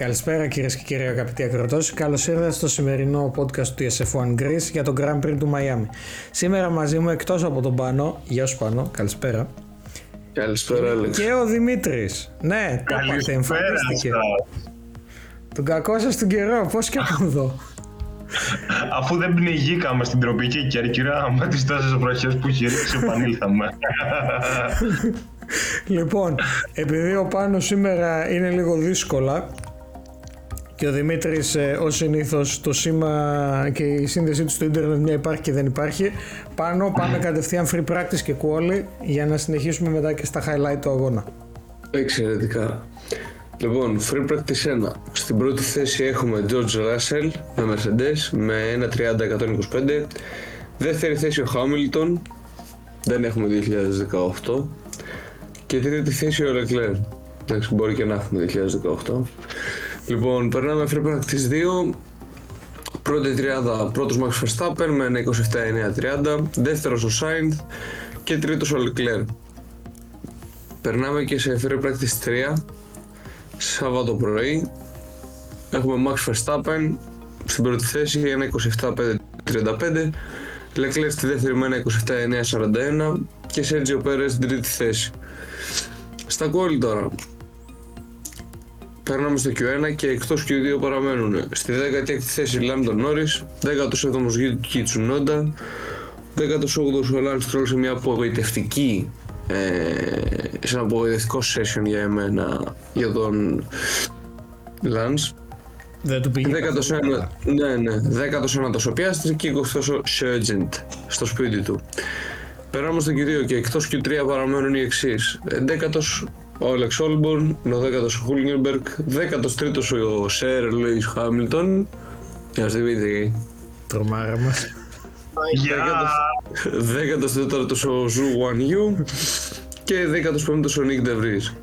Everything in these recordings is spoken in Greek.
Καλησπέρα κυρίες και κύριοι αγαπητοί ακροτέ. Καλώς ήρθατε στο σημερινό podcast του TSF1 Greece για το Grand Prix του Miami. Σήμερα μαζί μου εκτός από τον Πάνο, γεια σου Πάνο, καλησπέρα. Καλησπέρα, Άλεξ. Και ο Δημήτρης. Ναι, το είπατε, εμφανίστηκε. Τον κακό σας τον καιρό, πώς και από εδώ. Αφού δεν πνιγήκαμε στην τροπική Κέρκυρα με τις τόσες βροχές που έχει ρίξει επανήλθαμε. λοιπόν, επειδή ο Πάνος σήμερα είναι λίγο δύσκολα και ο Δημήτρης ε, ως συνήθως το σήμα και η σύνδεσή του στο ίντερνετ μια υπάρχει και δεν υπάρχει πάνω πάμε κατευθείαν free practice και quali για να συνεχίσουμε μετά και στα highlight του αγώνα. Εξαιρετικά. Λοιπόν, free practice 1. Στην πρώτη θέση έχουμε George Russell με Mercedes με 1.30-125. Δεύτερη θέση ο Hamilton, δεν έχουμε 2018. Και τρίτη θέση ο Leclerc. Εντάξει, μπορεί και να έχουμε 2018. Λοιπόν, περνάμε free practice 2. Πρώτη τριάδα, πρώτος Max Verstappen με 1.27-9.30. Δεύτερος ο Sainz και τρίτος ο Leclerc. Περνάμε και σε free practice 3 Σάββατο πρωί έχουμε Max Verstappen στην πρώτη θέση 1.27.535 Leclerc στη δεύτερη με 1.27.941 και Sergio Perez στην τρίτη θέση. Στα κόλλη τώρα. Περνάμε στο Q1 και εκτός Q2 παραμένουν στη 16η θέση Lando Norris, 17ος Yuki Tsunoda, 18ος ο Lance Stroll σε μια απογοητευτική ε, σε ένα απογοητευτικό session για εμένα για τον Lance. Δεν του πήγε καθόλου. Ναι, ναι. 19ο ο Πιάστρη και 20ο ο Sargeant στο σπίτι του. Περνάμε στο Q2 και εκτός Q3 παραμένουν οι εξής. 11ο ο Alex Albon, ο 10ο ο Χούλκενμπεργκ, 13ο ο Σερ Λουίς Χάμιλτον. Για να Δημήτρη. Τρομάρα μας. Δέκατος τέταρτος ο Ζου Γιου και δέκατος πέμπτος ο Νίκ Ντεβρής.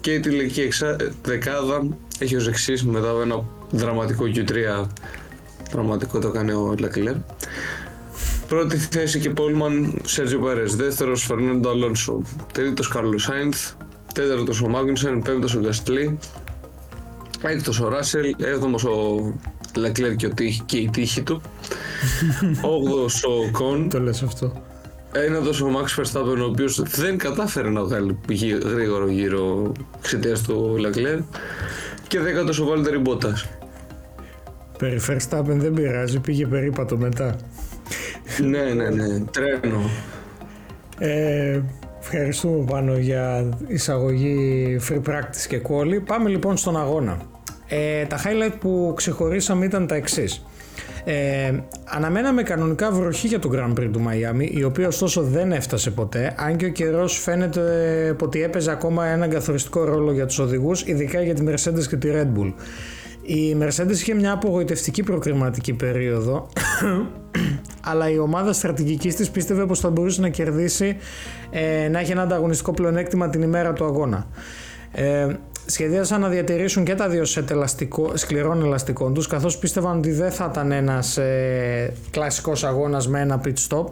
Και η τηλεκή εξα... δεκάδα έχει ως εξής μετά από ένα δραματικό Q3 δραματικό το κάνει ο Λεκλέρ Πρώτη θέση και Πόλμαν Σέρτζιο Πέρες, δεύτερος Φερνάντο Αλόνσο, τρίτος Κάρλο Σάινθ, τέταρτος ο Μάγνουσεν, πέμπτος ο Γκαστλή, έκτος ο Ράσελ, έβδομος ο Λεκλέρ και, και η τύχη του, όγδος ο Κον, το λες αυτό. Ένατος ο Max Verstappen ο οποίος δεν κατάφερε να βγάλει γρήγορο γύρω εξαιτίας του Λακλέρ και δέκατος ο Βάλτερη Μπότας. Περί Verstappen δεν πειράζει, πήγε περίπατο μετά. ναι, ναι, ναι, τρένο. Ε, ευχαριστούμε πάνω για εισαγωγή free practice και quali. Πάμε λοιπόν στον αγώνα. Ε, τα highlight που ξεχωρίσαμε ήταν τα εξής. Ε, αναμέναμε κανονικά βροχή για το Grand Prix του Μαϊάμι, η οποία ωστόσο δεν έφτασε ποτέ, αν και ο καιρός φαίνεται ότι έπαιζε ακόμα έναν καθοριστικό ρόλο για τους οδηγούς, ειδικά για τη Mercedes και τη Red Bull. Η Mercedes είχε μια απογοητευτική προκριματική περίοδο, αλλά η ομάδα στρατηγικής της πίστευε πως θα μπορούσε να κερδίσει, ε, να έχει ένα ανταγωνιστικό πλεονέκτημα την ημέρα του αγώνα. Ε, σχεδίασαν να διατηρήσουν και τα δύο σετ ελαστικό, σκληρών ελαστικών τους καθώς πίστευαν ότι δεν θα ήταν ένας ε, κλασικός αγώνας με ένα pit stop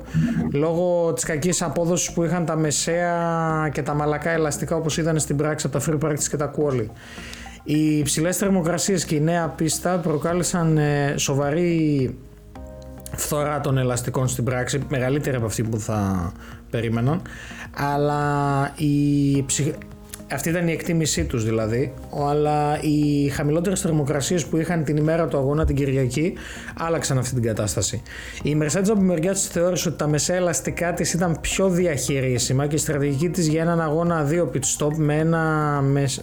λόγω της κακής απόδοσης που είχαν τα μεσαία και τα μαλακά ελαστικά όπως ήταν στην πράξη από τα free practice και τα quali. Οι υψηλές θερμοκρασίες και η νέα πίστα προκάλεσαν ε, σοβαρή φθορά των ελαστικών στην πράξη, μεγαλύτερη από αυτή που θα περίμεναν, αλλά η, αυτή ήταν η εκτίμησή τους δηλαδή, αλλά οι χαμηλότερες θερμοκρασίες που είχαν την ημέρα του αγώνα την Κυριακή άλλαξαν αυτή την κατάσταση. Η Mercedes από μεριά της θεώρησε ότι τα μεσαία ελαστικά της ήταν πιο διαχειρίσιμα και η στρατηγική της για έναν αγώνα δύο pit stop με ένα,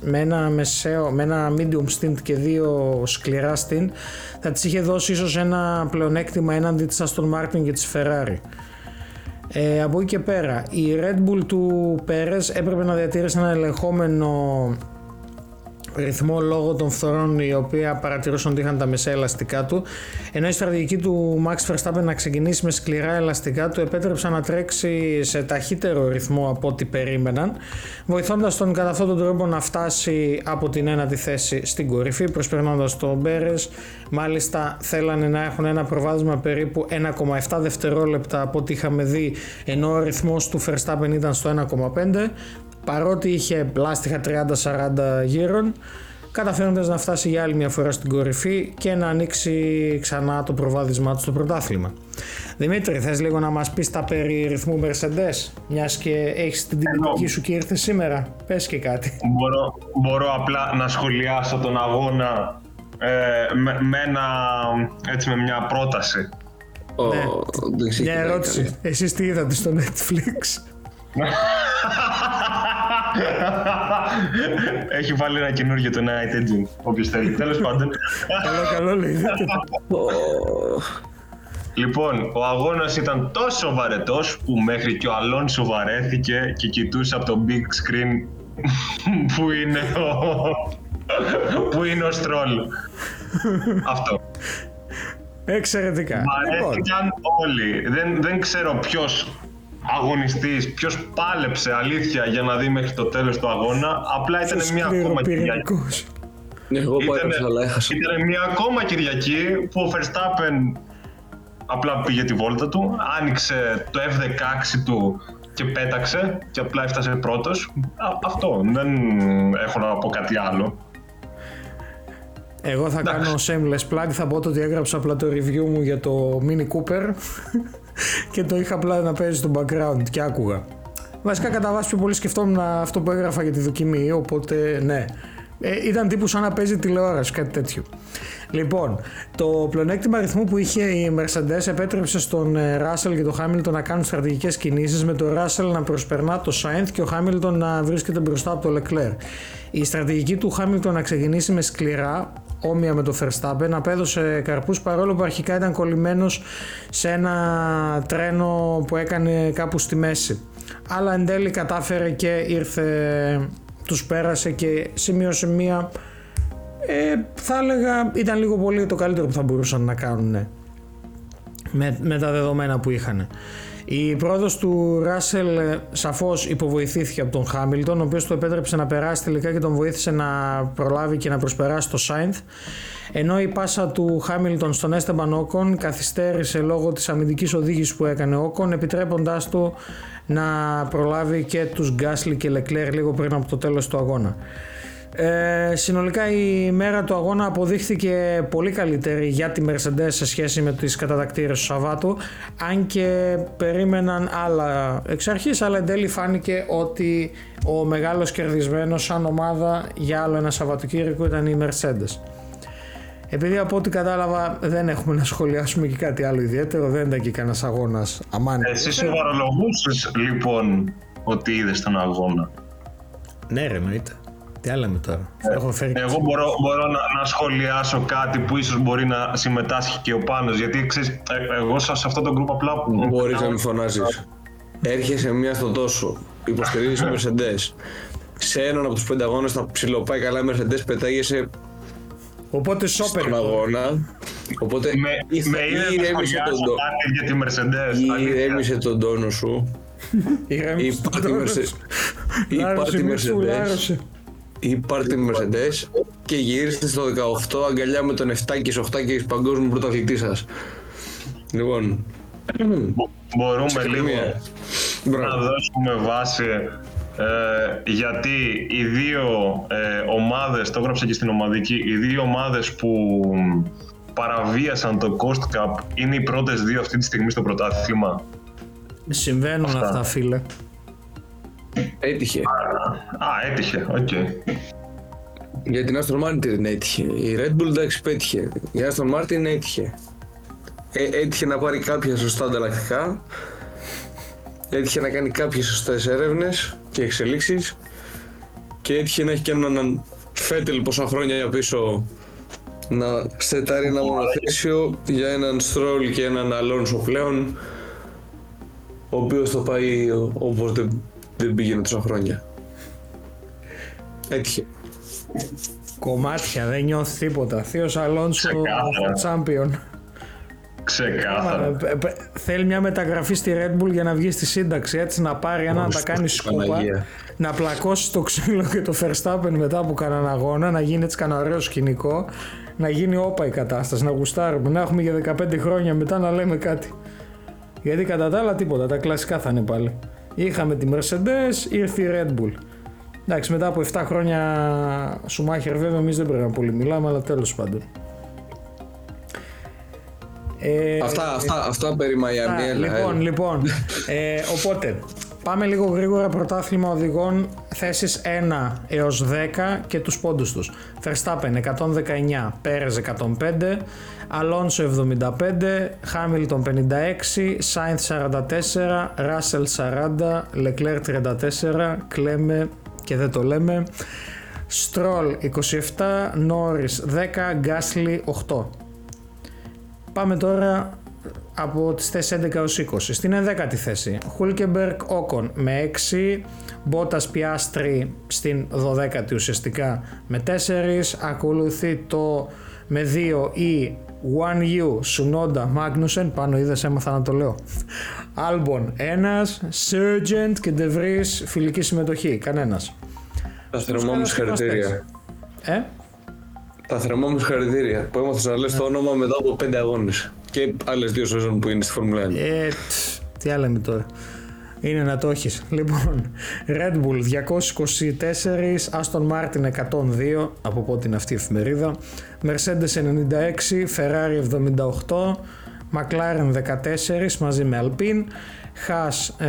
με, ένα, μεσαίο, με ένα medium stint και δύο σκληρά stint θα της είχε δώσει ίσως ένα πλεονέκτημα έναντι της Aston Martin και της Ferrari. Ε, από εκεί και πέρα, η Red Bull του Πέρες έπρεπε να διατηρήσει ένα ελεγχόμενο ρυθμό λόγω των φθορών οι οποίοι παρατηρούσαν ότι είχαν τα μεσαία ελαστικά του. Ενώ η στρατηγική του Max Verstappen να ξεκινήσει με σκληρά ελαστικά του επέτρεψαν να τρέξει σε ταχύτερο ρυθμό από ό,τι περίμεναν βοηθώντας τον κατά αυτόν τον τρόπο να φτάσει από την ένατη θέση στην κορυφή προσπερνώντας τον Μπέρες. Μάλιστα θέλανε να έχουν ένα προβάδισμα περίπου 1,7 δευτερόλεπτα από ό,τι είχαμε δει ενώ ο ρυθμός του Verstappen ήταν στο 1,5 παρότι είχε πλάστιχα 30-40 γύρων καταφέροντας να φτάσει για άλλη μια φορά στην κορυφή και να ανοίξει ξανά το προβάδισμά του στο πρωτάθλημα. Δημήτρη, θες λίγο να μας πεις τα περί ρυθμού Mercedes, μιας και έχεις την τιμητική σου και ήρθες σήμερα. Πες και κάτι. Μπορώ, μπορώ απλά να σχολιάσω τον αγώνα ε, με, με, ένα, έτσι, με μια πρόταση. Oh, Ναι. δεν ξέρω Μια τι να ερώτηση. κάνει. Εσείς τι είδατε στο Netflix; Έχει βάλει ένα καινούργιο το Night Engine, όποιος θέλει. Τέλος πάντων. καλό, καλό λέει. δείτε το. Ω, Λοιπόν, ο αγώνας ήταν τόσο βαρετός που μέχρι και ο Αλόνσο βαρέθηκε και κοιτούσε από το big screen που είναι ο, που είναι ο Στρόλ. Αυτό. Εξαιρετικά. Λοιπόν, Βαρέθηκαν όλοι. Δεν, δεν ξέρω ποιος αγωνιστής, ποιος πάλεψε αλήθεια για να δει μέχρι το τέλος του αγώνα. Απλά ήταν μια ακόμα Κυριακή. σκληροπυρηνικός. Εγώ πάλεψα, αλλά έχασα. Ήταν μια ακόμα Κυριακή που ο Verstappen απλά πήγε τη βόλτα του, άνοιξε το F16 του και πέταξε και απλά έφτασε πρώτος. Α, αυτό, δεν έχω να πω κάτι άλλο. Εγώ θα κάνω shameless plug, θα πω το ότι έγραψα απλά το review μου για το Mini Cooper και το είχα απλά να παίζει στο background και άκουγα. Βασικά κατά βάση πιο πολύ σκεφτόμουν αυτό που έγραφα για τη δοκιμή, οπότε ναι. Ε, ήταν τύπου σαν να παίζει τηλεόραση, κάτι τέτοιο. Λοιπόν, το πλεονέκτημα αριθμού που είχε η Mercedes επέτρεψε στον ε, Russell και τον Hamilton να κάνουν στρατηγικές κινήσεις με τον Russell να προσπερνά το Sainz και ο Hamilton να βρίσκεται μπροστά από το Leclerc. Η στρατηγική του Hamilton να ξεκινήσει με σκληρά, όμοια με το Verstappen, απέδωσε καρπούς παρόλο που αρχικά ήταν κολλημένος σε ένα τρένο που έκανε κάπου στη μέση. Αλλά εν τέλει κατάφερε και ήρθε, τους πέρασε και σημείωσε μία ε, θα έλεγα ήταν λίγο πολύ το καλύτερο που θα μπορούσαν να κάνουν ναι. με, με τα δεδομένα που είχαν. Η πρόοδος του Ράσελ ε, σαφώς υποβοηθήθηκε από τον Χάμιλτον, ο οποίος του επέτρεψε να περάσει τελικά και τον βοήθησε να προλάβει και να προσπεράσει το Σάινθ. Ενώ η πάσα του Χάμιλτον στον Έστεμπαν Όκον καθυστέρησε λόγω της αμυντικής οδήγησης που έκανε ο Όκον, επιτρέποντάς του να προλάβει και τους Γκάσλι και Λεκλέρ λίγο πριν από το τέλος του αγώνα. Ε, συνολικά η μέρα του αγώνα αποδείχθηκε πολύ καλύτερη για τη Mercedes σε σχέση με τις κατατακτήρες του Σαββάτου αν και περίμεναν άλλα εξ αρχής αλλά εν τέλει φάνηκε ότι ο μεγάλος κερδισμένος σαν ομάδα για άλλο ένα Σαββατοκύριακο ήταν η Mercedes. Επειδή από ό,τι κατάλαβα δεν έχουμε να σχολιάσουμε και κάτι άλλο ιδιαίτερο, δεν ήταν και κανένας αγώνας αμάν. Εσύ σοβαρολογούσες λοιπόν ότι είδες τον αγώνα. Ναι, ρε, εννοείται. Τι άλλα με τώρα; Έχω φέρει και Εγώ μπορώ, μπορώ να, να σχολιάσω κάτι που ίσως μπορεί να συμμετάσχει και ο Πάνος, γιατί ξέρεις, ε, εγώ σε σε αυτό το group απλά... Μπορείς να μην φωνάζεις. Έρχεσαι μία στο τόσο. Υποστηρίζεις Mercedes. Σε έναν από τους πέντε αγώνες θα ψιλοπάει καλά η Mercedes, πετάγεσαι Οπότε σόπερ. στον αγώνα. Οπότε Με, ή- με ή είδες να ηρέμησε σχολιάσω τον, τό- κάτι για τη Mercedes. ή αλήθεια. ηρέμησε τον τόνο σου. Ή πάρ' τη Mercedes. Ή πάρ' τη Mercedes. Ή πάρ' τη Mercedes και γυρίστε στο 18 αγκαλιά με τον 7 και 8 και παγκόσμιο πρωταθλητή σας. Λοιπόν, Μπο- Μπορούμε λίγο μία. να Μπράβο. δώσουμε βάση ε, γιατί οι δύο ε, ομάδες, το έγραψα και στην ομαδική, οι δύο ομάδες που παραβίασαν το cost cap είναι οι πρώτες δύο αυτή τη στιγμή στο πρωτάθλημα. Συμβαίνουν Αυτά. αυτά, φίλε. Έτυχε. Α, έτυχε, οκ. Για την Aston Martin δεν έτυχε. Η Red Bull εντάξει πέτυχε. Η Aston Martin έτυχε. Ε, έτυχε να πάρει κάποια σωστά ανταλλακτικά. Έτυχε να κάνει κάποιες σωστές έρευνες και εξελίξεις. Και έτυχε να έχει και έναν Φέτελ πόσα χρόνια πίσω να σετάρει ένα μονοθέσιο για έναν Στρόλ και έναν Αλόνσο πλέον ο οποίος το πάει ο- όπως δεν, δεν πήγαινε τόσα χρόνια. Έτυχε. Κομμάτια, δεν νιώθεις τίποτα. Θείος Αλόνσο, Ξεκάθαρα. champion. Ξεκάθαρα. Ε, ε, Θέλει μια μεταγραφή στη Red Bull για να βγει στη σύνταξη, έτσι να πάρει ένα να τα κάνει σκούπα, Παναγία. να πλακώσει το ξύλο και το Verstappen μετά από κανέναν αγώνα, να γίνει έτσι κανένα ωραίο σκηνικό, να γίνει όπα η κατάσταση, να γουστάρουμε, να έχουμε για 15 χρόνια μετά να λέμε κάτι. Γιατί κατά τα άλλα τίποτα, τα κλασικά θα είναι πάλι. Είχαμε τη Mercedes, ήρθε η Red Bull. Εντάξει, μετά από 7 χρόνια Σουμάχερ βέβαια εμείς δεν πρέπει να πολύ μιλάμε, αλλά τέλος πάντων. Ε, αυτά, αυτά, αυτά περί Μαϊάμι. Λοιπόν, λοιπόν, ε, οπότε πάμε λίγο γρήγορα πρωτάθλημα οδηγών θέσεις 1 έως 10 και τους πόντους τους. Verstappen 119, Πέρες 105, Αλόνσο 75, Χάμιλτον 56, Σάινθ 44, Ράσελ 40, Λεκλέρ 34, Κλέμε και δεν το λέμε, Στρόλ 27, Νόρις 10, Γκάσλι 8. Πάμε τώρα από τις θέσεις 11 έως 20. Στην 11η θέση, Χούλκεμπερκ Όκον με 6, Μπότας Πιάστρι στην 12η ουσιαστικά με 4, ακολουθεί το με 2 η One U, Σουνόντα, Μάγνουσεν, πάνω είδες έμαθα να το λέω. Άλμπον, ένας, Surgent και Ντεβρίς, φιλική συμμετοχή, κανένας. Τα θερμό μου συγχαρητήρια. Ε; Τα θερμό μου συγχαρητήρια που έμαθα να λες το όνομα μετά από πέντε αγώνες και άλλες δύο σεζόν που είναι στη Φόρμουλα 1. Ε, τι άλλα με τώρα. Είναι να το έχεις. Λοιπόν, Red Bull 224, Aston Martin 102, από πότε είναι αυτή η εφημερίδα, Mercedes 96, Ferrari 78, McLaren 14 μαζί με Alpine, Haas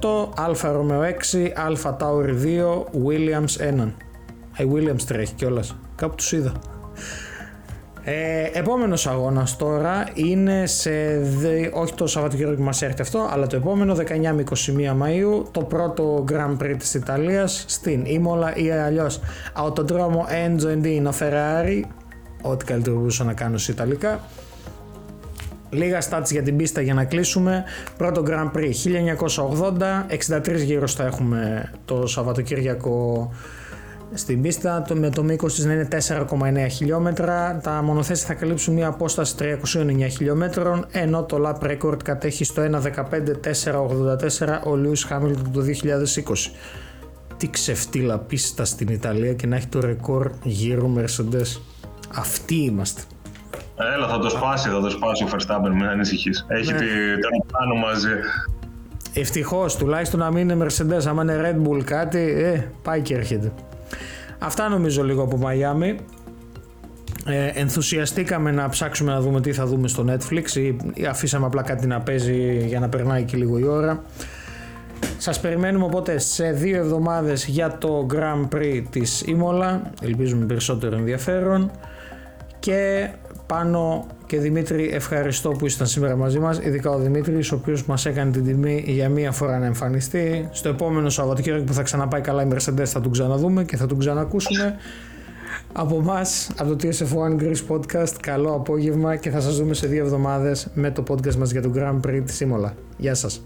8, Alfa Romeo 6, Alfa Tauri 2, Williams 1. Ε, Williams τρέχει κιόλας. Κάπου τους είδα. Ε, επόμενος αγώνας τώρα είναι σε, όχι το Σαββατοκύριακο που μας έρχεται αυτό, αλλά το επόμενο 19 με 21 Μαΐου, το πρώτο Grand Prix της Ιταλίας στην Ήμολα ή αλλιώς αυτοδρόμο Enzo Endino Ferrari, ό,τι καλύτερο μπορούσα να κάνω σε Ιταλικά. Λίγα stats για την πίστα για να κλείσουμε. Πρώτο Grand Prix 1980, 63 γύρω θα έχουμε το Σαββατοκύριακο στην πίστα το, με το μήκος της να είναι 4,9 χιλιόμετρα. Τα μονοθέσια θα καλύψουν μια απόσταση 309 χιλιόμετρων ενώ το lap record κατέχει στο 1.15.484 ο Lewis Hamilton το 2020. Τι ξεφτύλα πίστα στην Ιταλία και να έχει το ρεκόρ γύρω Mercedes. Αυτοί είμαστε. Έλα, θα το σπάσει, θα το σπάσει ο Verstappen, μην ανησυχείς. Έχει Ναι. τη, τον πάνω μαζί. Ευτυχώς, τουλάχιστον να μην είναι Mercedes. Άμα είναι Red Bull κάτι, ε, πάει και έρχεται. Αυτά νομίζω λίγο από Μαϊάμι. Ε, ενθουσιαστήκαμε να ψάξουμε να δούμε τι θα δούμε στο Netflix ή, ή αφήσαμε απλά κάτι να παίζει για να περνάει και λίγο η ώρα. Σας περιμένουμε οπότε σε δύο εβδομάδες για το Grand Prix της Ήμολα. Ελπίζουμε περισσότερο ενδιαφέρον. Και πάνω και Δημήτρη ευχαριστώ που ήσταν σήμερα μαζί μας. Ειδικά ο Δημήτρης ο οποίος μας έκανε την τιμή για μία φορά να εμφανιστεί. Στο επόμενο Σαββατοκύριακο που θα ξαναπάει καλά η Mercedes θα τον ξαναδούμε και θα τον ξανακούσουμε. Από εμά, από το TSF1 Greece Podcast καλό απόγευμα και θα σας δούμε σε δύο εβδομάδες με το podcast μας για το Grand Prix της Ήμολα. Γεια σας